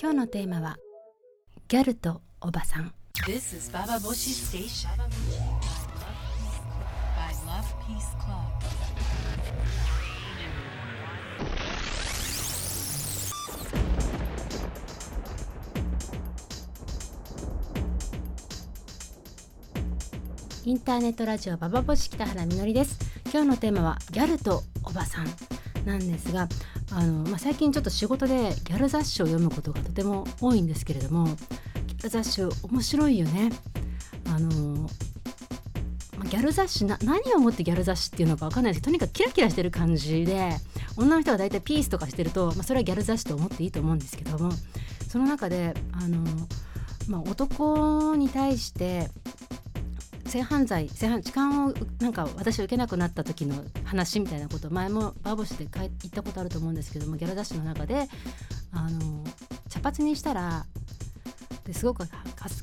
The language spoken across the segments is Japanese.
今日のテーマはギャルとおばさん This is Baba Boshi Station by Love Peace Club. インターネットラジオババボシ北原みのりです今日のテーマはギャルとおばさんなんですがあの、まあ、最近ちょっと仕事でギャル雑誌を読むことがとても多いんですけれどもギャル雑誌面白いよね。あのギャル雑誌な何をもってギャル雑誌っていうのか分かんないですけどとにかくキラキラしてる感じで女の人が大体ピースとかしてると、まあ、それはギャル雑誌と思っていいと思うんですけどもその中であの、まあ、男に対して性犯罪性犯痴漢をなんか私受けなくなった時の話みたいなこと前もバーボシで言ったことあると思うんですけどもギャル雑誌の中であの茶髪にしたらですごく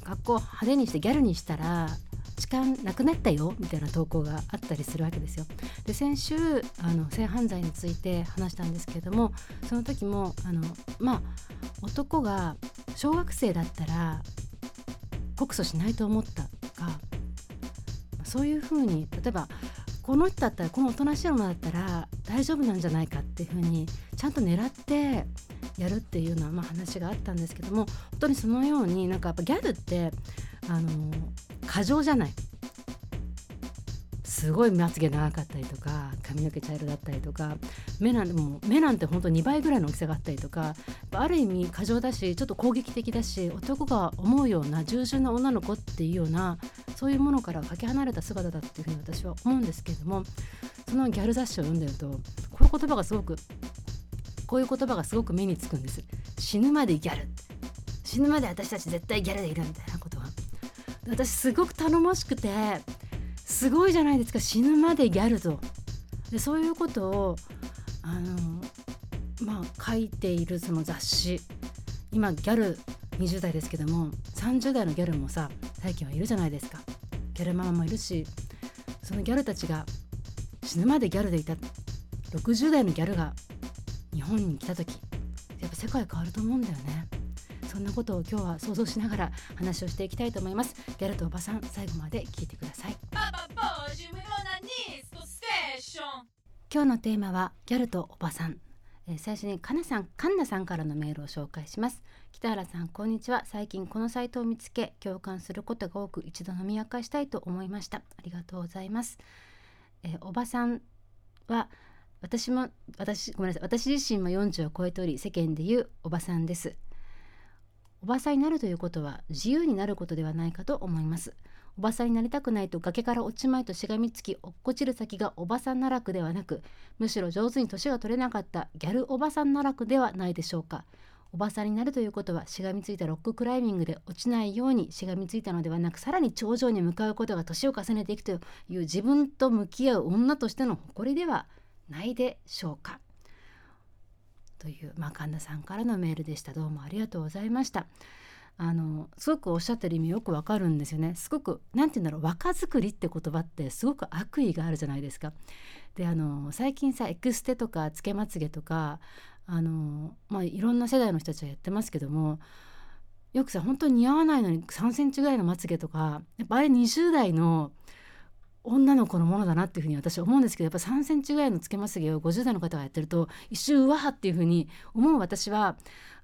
格好派手にしてギャルにしたら痴漢なくなったよみたいな投稿があったりするわけですよ。で先週あの性犯罪について話したんですけれどもその時もあのまあ男が小学生だったら告訴しないと思ったとかそういうふうに例えばこの人だったらこのおとなしいのだったら大丈夫なんじゃないかっていうふうにちゃんと狙ってやるっていうような、まあ、話があったんですけども本当にそのようになんかやっぱギャルってあの過剰じゃない。すごいまつげ長かったりとか髪の毛茶色だったりとか目なんても目なんて本当2倍ぐらいの大きさがあったりとかある意味過剰だしちょっと攻撃的だし男が思うような従順な女の子っていうようなそういうものからかけ離れた姿だっていうふうに私は思うんですけれどもそのギャル雑誌を読んでるとこういう言葉がすごくこういう言葉がすごく目につくんです。死ぬまでギャル。死ぬまで私たち絶対ギャルでいるみたいなことが私すごく頼もしくてすごいじゃないですか。死ぬまでギャルと。でそういうことをあのまあ書いているその雑誌。今ギャル20代ですけども30代のギャルもさ最近はいるじゃないですか。ギャルママもいるしそのギャルたちが死ぬまでギャルでいた。60代のギャルが日本に来た時やっぱ世界変わると思うんだよね。そんなことを今日は想像しながら話をしていきたいと思います。ギャルとおばさん最後まで聞いてください.今日のテーマはギャルとおばさん、えー最初にかなさんかんなさんからのメールを紹介します。北原さんこんにちは。最近このサイトを見つけ共感することが多く一度飲み明かしたいと思いました。ありがとうございます、えーおばさんは私も私ごめんなさい。私自身も40を超えており世間で言うおばさんです。おばさんになるということは自由になることではないかと思います。おばさんになりたくないと崖から落ちまいとしがみつき落っこちる先がおばさん奈落ではなくむしろ上手に年が取れなかったギャルおばさん奈落ではないでしょうか。おばさんになるということはしがみついたロッククライミングで落ちないようにしがみついたのではなくさらに頂上に向かうことが年を重ねていくという自分と向き合う女としての誇りではないでしょうか。という、まあ、神田さんからのメールでした。どうもありがとうございました。あのすごくおっしゃってる意味よくわかるんですよね。すごくなんて言うんだろう。若作りって言葉ってすごく悪意があるじゃないですか。であの最近さエクステとかつけまつげとかあの、まあ、いろんな世代の人たちはやってますけどもよくさ本当に似合わないのに3センチぐらいのまつげとかやっぱあれ20代の女の子のものだなっていうふうに私は思うんですけどやっぱ3センチぐらいのつけまつげを50代の方がやってると一瞬うわーっていうふうに思う私は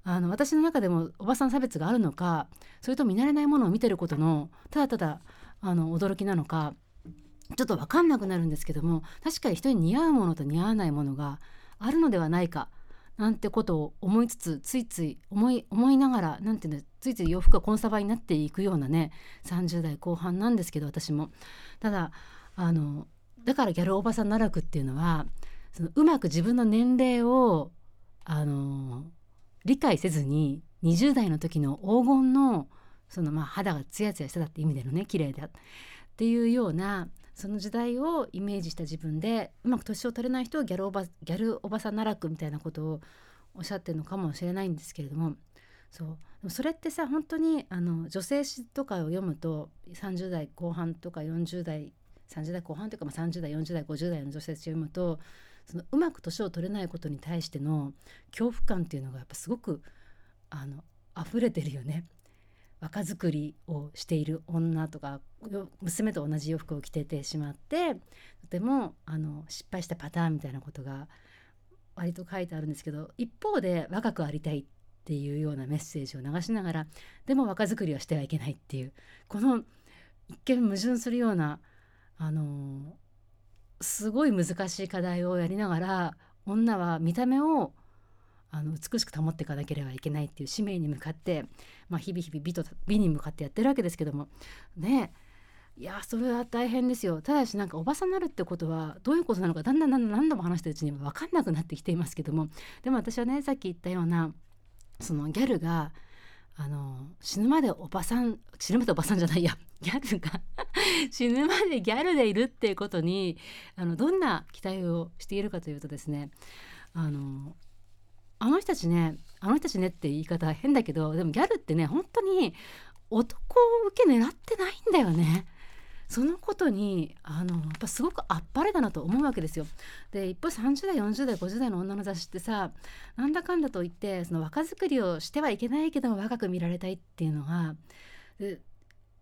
あの私の中でもおばさん差別があるのかそれと見慣れないものを見てることのただただあの驚きなのかちょっと分かんなくなるんですけども確かに人に似合うものと似合わないものがあるのではないかなんてことを思いつつついつい思い思いながらなんていうのついつい洋服がコンサバになっていくようなね30代後半なんですけど私も。ただあのだからギャルおばさん奈落っていうのはそのうまく自分の年齢をあの理解せずに20代の時の黄金のそのまあ肌がツヤツヤしてたって意味でのね綺麗だっていうようなその時代をイメージした自分でうまく年を取れない人をギャルおばギャルおばさん奈落みたいなことをおっしゃってるのかもしれないんですけれどもそう。それってさ本当にあの女性誌とかを読むと30代後半とか40代30代後半というか、まあ、30代40代50代の女性誌を読むとそのうまく年を取れないことに対しての恐怖感っていうのがやっぱすごくあの溢れてるよね。若作りをしている女とか娘と同じ洋服を着ててしまってとてもあの失敗したパターンみたいなことが割と書いてあるんですけど一方で若くありたいっていうようなメッセージを流しながらでも若作りはしてはいけないっていうこの一見矛盾するようなあのすごい難しい課題をやりながら女は見た目をあの美しく保っていかなければいけないっていう使命に向かって、まあ、日々日々美と美に向かってやってるわけですけども。ね。いやそれは大変ですよ。ただしなんかおばさんになるってことはどういうことなのかだんだんだんだん何度も話してるうちに分かんなくなってきていますけども。でも私はねさっき言ったようなそのギャルがあの死ぬまでおばさん死ぬまでおばさんじゃないや。ギャルが死ぬまでギャルでいるっていうことにあのどんな期待をしているかというとですねあのあの人たちねあの人たちねって言い方変だけどでもギャルってね本当に男受け狙ってないんだよね。そのことにあのやっぱすごくあっぱれだなと思うわけですよ。で一方30代40代50代の女の雑誌ってさなんだかんだと言ってその若作りをしてはいけないけども若く見られたいっていうのが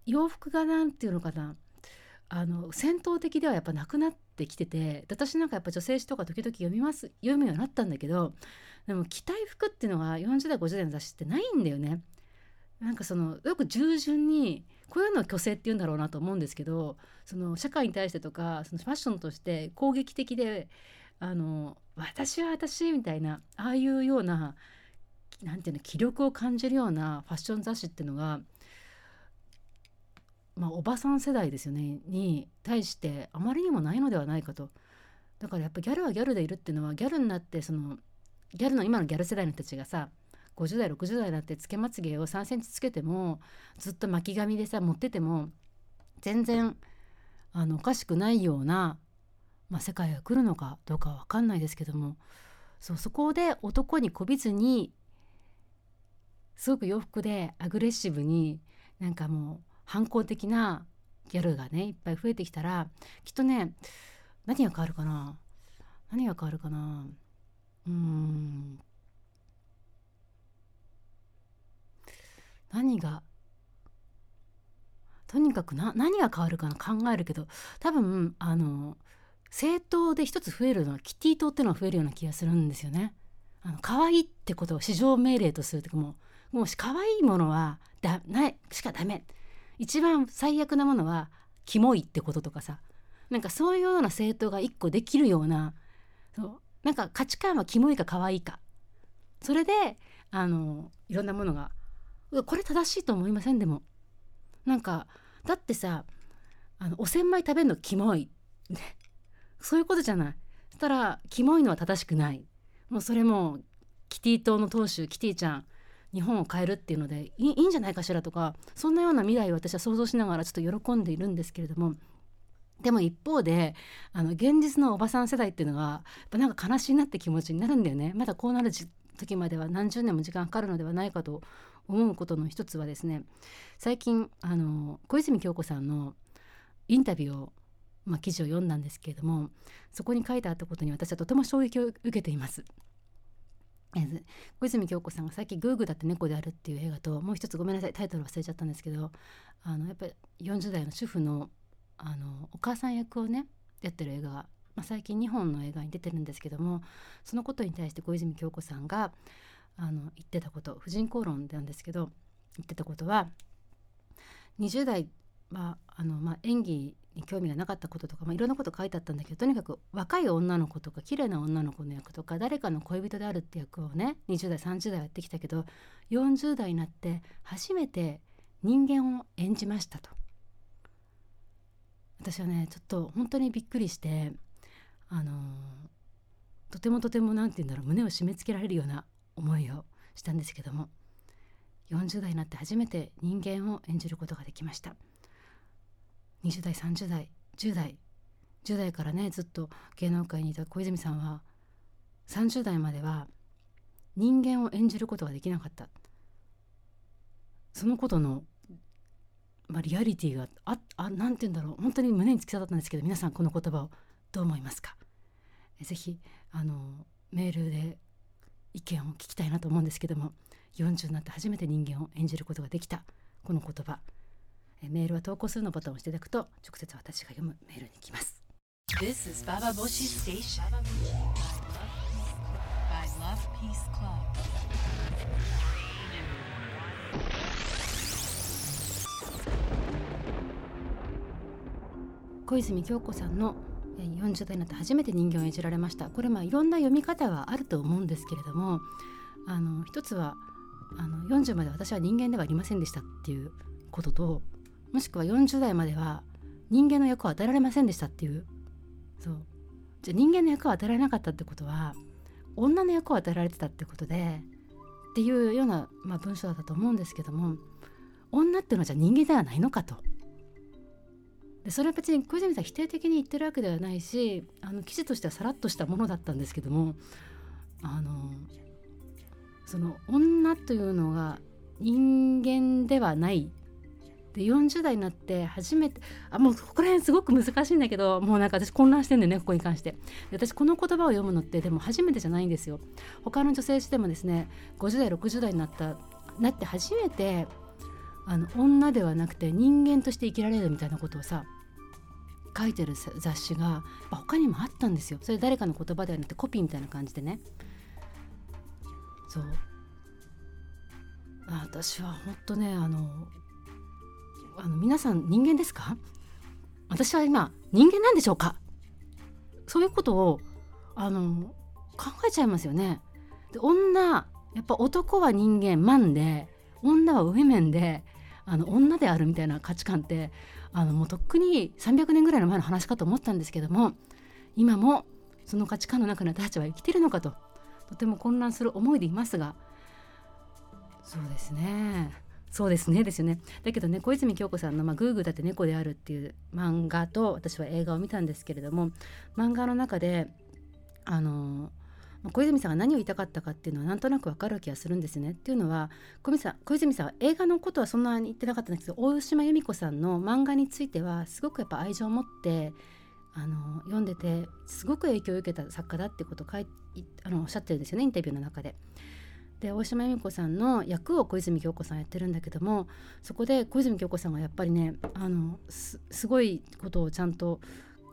洋服がなんていうのかなあの戦闘的ではやっぱなくなってきてて私なんかやっぱ女性誌とか時々読みます読むようになったんだけどでも着たい服っていうのが40代50代の雑誌ってないんだよね。なんかそのよく従順にこういうのは虚勢って言うんだろうなと思うんですけどその社会に対してとかそのファッションとして攻撃的であの私は私みたいなああいうようななんていうの気力を感じるようなファッション雑誌っていうのが、まあ、おばさん世代ですよねに対してあまりにもないのではないかと。だからやっぱギャルはギャルでいるっていうのはギャルになってそのギャルの今のギャル世代の人たちがさ50代60代だってつけまつげを3センチつけてもずっと巻き髪でさ持ってても全然あのおかしくないような、まあ、世界が来るのかどうかは分かんないですけどもそうそこで男にこびずにすごく洋服でアグレッシブになんかもう反抗的なギャルがねいっぱい増えてきたらきっとね何が変わるかな？何が変わるかな？うん。何がとにかくな何が変わるかな考えるけど多分あの政党で一つ増えるのはキティ党っていうのは増えるような気がするんですよね。あの可愛いってことを至上命令とするというかもうもう可愛いものはだないしかダメ。一番最悪なものはキモいってこととかさ。なんかそういうような政党が一個できるようなそうなんか価値観はキモいか可愛いか。それであのいろんなものがこれ正しいと思いません？でも。なんかだってさあのお千枚食べるのキモい。そういうことじゃない。そしたらキモいのは正しくない。もうそれもキティ党の党首キティちゃん日本を変えるっていうのでいいいんじゃないかしらとかそんなような未来を私は想像しながらちょっと喜んでいるんですけれども。でも一方であの現実のおばさん世代っていうのがやっぱなんか悲しいなって気持ちになるんだよねまだこうなる時までは何十年も時間かかるのではないかと思うことの一つはですね最近あの小泉京子さんのインタビューを、まあ、記事を読んだんですけれどもそこに書いてあったことに私はとても衝撃を受けています。小泉京子さんがさっき「グーグーだって猫である」っていう映画ともう一つごめんなさいタイトル忘れちゃったんですけどあのやっぱり40代の主婦のあのお母さん役をねやってる映画が、まあ、最近2本の映画に出てるんですけどもそのことに対して小泉京子さんがあの言ってたこと婦人公論なんですけど言ってたことは20代はあの、まあ、演技に興味がなかったこととか、まあ、いろんなこと書いてあったんだけどとにかく若い女の子とか綺麗な女の子の役とか誰かの恋人であるって役をね20代30代やってきたけど40代になって初めて人間を演じましたと。私はねちょっと本当にびっくりしてあのとてもとても何て言うんだろう胸を締め付けられるような思いをしたんですけども40代になって初めて人間を演じることができました。20代30代10代10代からねずっと芸能界にいた小泉さんは30代までは人間を演じることができなかった。そのことの、まあ、リアリティがああなんて言うんだろう本当に胸に突き刺さったんですけど皆さんこの言葉をどう思いますか？ぜひあのメールで意見を聞きたいなと思うんですけども40になって初めて人間を演じることができたこの言葉メールは投稿するのボタンを押していただくと直接私が読むメールに行きます This is Baba Boshi Station. By Love Peace Club. 小泉京子さんの40代になって初めて人間を演じられましたこれまあいろんな読み方があると思うんですけれどもあの一つはあの40まで私は人間ではありませんでしたっていうことともしくは40代までは人間の役を与えられませんでしたっていうそうじゃあ人間の役を与えられなかったってことは女の役を与えられてたってことでっていうような、まあ、文章だったと思うんですけども女っていうのはじゃあ人間ではないのかと。でそれは別に小泉さん否定的に言ってるわけではないしあの記事としてはさらっとしたものだったんですけどもあのその女というのが人間ではない。で40代になって初めてあもうここら辺すごく難しいんだけどもうなんか私混乱してんだよねここに関して。私この言葉を読むのってでも初めてじゃないんですよ。他の女性誌でもですね50代60代になったなって初めてあの女ではなくて人間として生きられるみたいなことをさ書いてる雑誌が他にもあったんですよ。それ誰かの言葉ではなくてコピーみたいな感じでね。そう。私は本当ねあのあの皆さん人間ですか？私は今人間なんでしょうか？そういうことをあの考えちゃいますよね。で女やっぱ男は人間マンで女はウィメンであの女であるみたいな価値観ってあのもうとっくに300年ぐらいの前の話かと思ったんですけども今もその価値観の中の私たちは生きてるのかととても混乱する思いでいますがそうですね。そうですねですよね。だけどね小泉京子さんの「まあ、グーグーだって猫である」っていう漫画と私は映画を見たんですけれども漫画の中であのまあ小泉さんが何を言いたかったかっていうのはなんとなくわかる気がするんですね。っていうのは小泉さん小泉さんは映画のことはそんなに言ってなかったんですけど大島由美子さんの漫画についてはすごくやっぱ愛情を持ってあの読んでてすごく影響を受けた作家だってことをいあのおっしゃってるんですよねインタビューの中で。で大島由美子さんの役を小泉京子さんやってるんだけどもそこで小泉京子さんがやっぱりねあのすごいことをちゃんと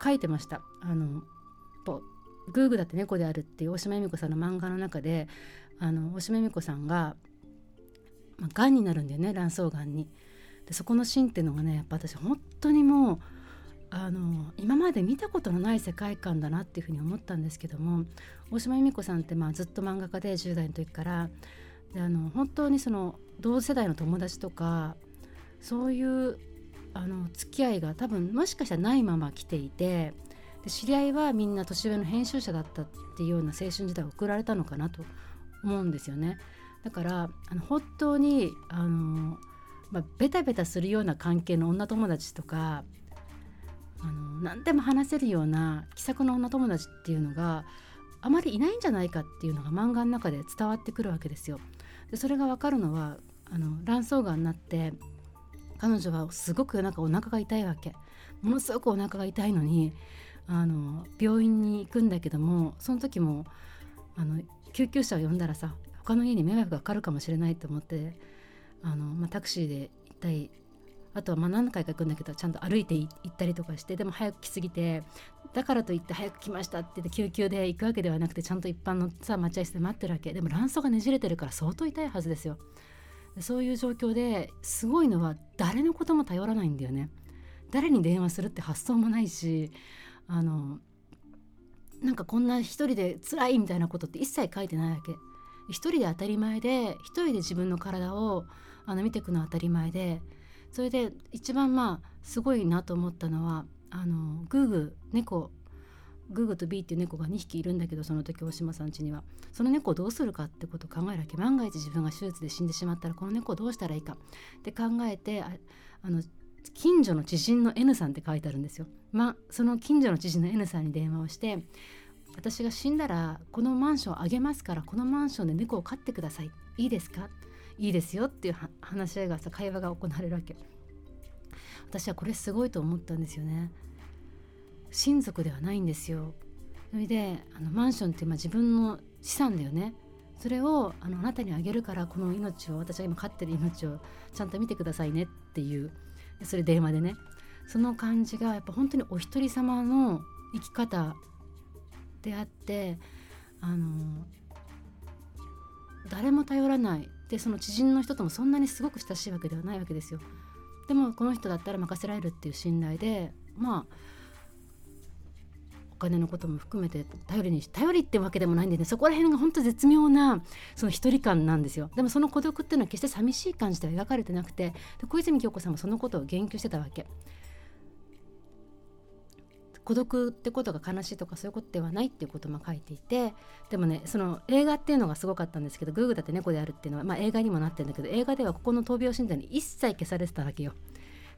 書いてました。あのグーグーだって猫であるっていう大島由美子さんの漫画の中であの大島由美子さんが、まあ、がんになるんだよね卵巣がんに。でそこのシーンっていうのがねやっぱ私本当にもうあの今まで見たことのない世界観だなっていうふうに思ったんですけども大島由美子さんってまあずっと漫画家で10代の時からであの本当にその同世代の友達とかそういうあの付き合いが多分もしかしたらないまま来ていてで知り合いはみんな年上の編集者だったっていうような青春時代を送られたのかなと思うんですよね。だからあの本当にあの、まあ、ベタベタするような関係の女友達とかあの何でも話せるような気さくな女友達っていうのがあまりいないんじゃないかっていうのが漫画の中で伝わってくるわけですよ。でそれが分かるのはあの卵巣がんになって彼女はすごくなんかお腹が痛いわけものすごくお腹が痛いのにあの病院に行くんだけどもその時もあの救急車を呼んだらさ他の家に迷惑がかかるかもしれないと思ってあの、まあ、タクシーで行ったりあとはまあ何回か行くんだけどちゃんと歩いて行ったりとかしてでも早く来すぎてだからといって早く来ましたって言って救急で行くわけではなくてちゃんと一般のさ待合室で待ってるわけ。でも卵巣がねじれてるから相当痛いはずですよ。そういう状況ですごいのは誰のことも頼らないんだよね。誰に電話するって発想もないしあのなんかこんな一人で辛いみたいなことって一切書いてないわけ。一人で当たり前で一人で自分の体をあの見ていくのは当たり前でそれで一番まあすごいなと思ったのはあのグーグー猫グーグーとビーっていう猫が2匹いるんだけどその時大島さん家には。その猫をどうするかってことを考えるわけ。万が一自分が手術で死んでしまったらこの猫をどうしたらいいかって考えてああの近所の知人の N さんって書いてあるんですよ。まあその近所の知人の N さんに電話をして私が死んだらこのマンションあげますからこのマンションで猫を飼ってください。いいですか？いいですよっていう話し合いがさ会話が行われるわけ私はこれすごいと思ったんですよね。親族ではないんですよ。それであのマンションってまあ自分の資産だよね。それをあのあなたにあげるからこの命を私が今飼ってる命をちゃんと見てくださいねっていうそれ電話でねその感じがやっぱ本当にお一人様の生き方であってあの誰も頼らないでその知人の人ともそんなにすごく親しいわけではないわけですよ。でもこの人だったら任せられるっていう信頼でまあ金のことも含めて頼りにし頼りってわけでもないんでねそこら辺が本当絶妙なその一人感なんですよでもその孤独っていうのは決して寂しい感じでは描かれてなくて小泉京子さんもそのことを言及してたわけ孤独ってことが悲しいとかそういうことではないっていうことも書いていてでもねその映画っていうのがすごかったんですけどグーグーだって猫であるっていうのは、まあ、映画にもなってるんだけど映画ではここの闘病診断に一切消されてたわけよ。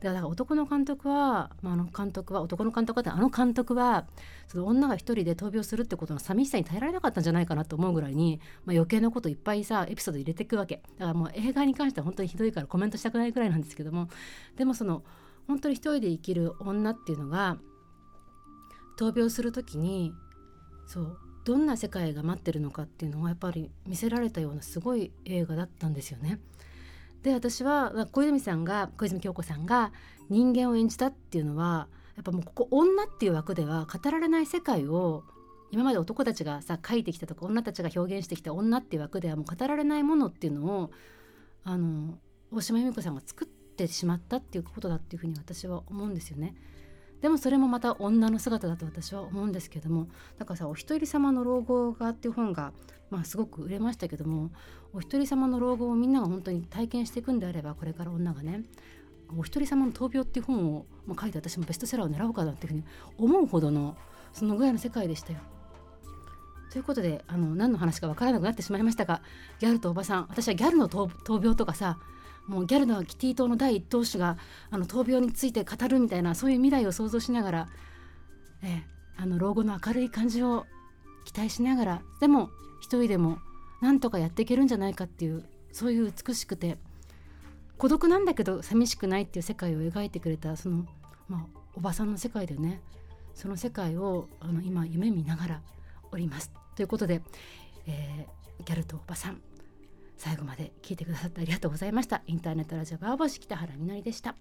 だから男の監督は、まあ、あの監督は男の監督はあの監督はその女が一人で闘病するってことの寂しさに耐えられなかったんじゃないかなと思うぐらいに、まあ、余計なこといっぱいさエピソード入れていくわけだからもう映画に関しては本当にひどいからコメントしたくないぐらいなんですけどもでもその本当に一人で生きる女っていうのが闘病する時にそうどんな世界が待ってるのかっていうのをやっぱり見せられたようなすごい映画だったんですよね。で私は小泉さんが小泉京子さんが人間を演じたっていうのはやっぱもうここ女っていう枠では語られない世界を今まで男たちがさ書いてきたとか女たちが表現してきた女っていう枠ではもう語られないものっていうのをあの大島由美子さんが作ってしまったっていうことだっていうふうに私は思うんですよね。でもそれもまた女の姿だと私は思うんですけどもだからさ「お一人様の老後が」っていう本が、まあ、すごく売れましたけどもお一人様の老後をみんなが本当に体験していくんであればこれから女がねお一人様の闘病っていう本を、まあ、書いて私もベストセラーを狙おうかなっていうふうに思うほどのそのぐらいの世界でしたよ。ということであの何の話か分からなくなってしまいましたがギャルとおばさん私はギャルの闘病とかさもうギャルのキティ党の第一党首があの闘病について語るみたいなそういう未来を想像しながら、ええ、あの老後の明るい感じを期待しながらでも一人でもなんとかやっていけるんじゃないかっていうそういう美しくて孤独なんだけど寂しくないっていう世界を描いてくれたその、まあ、おばさんの世界でねその世界をあの今夢見ながらおります。ということで、えー、ギャルとおばさん最後まで聞いてくださってありがとうございました。インターネットラジオバーボシ北原みのりでした。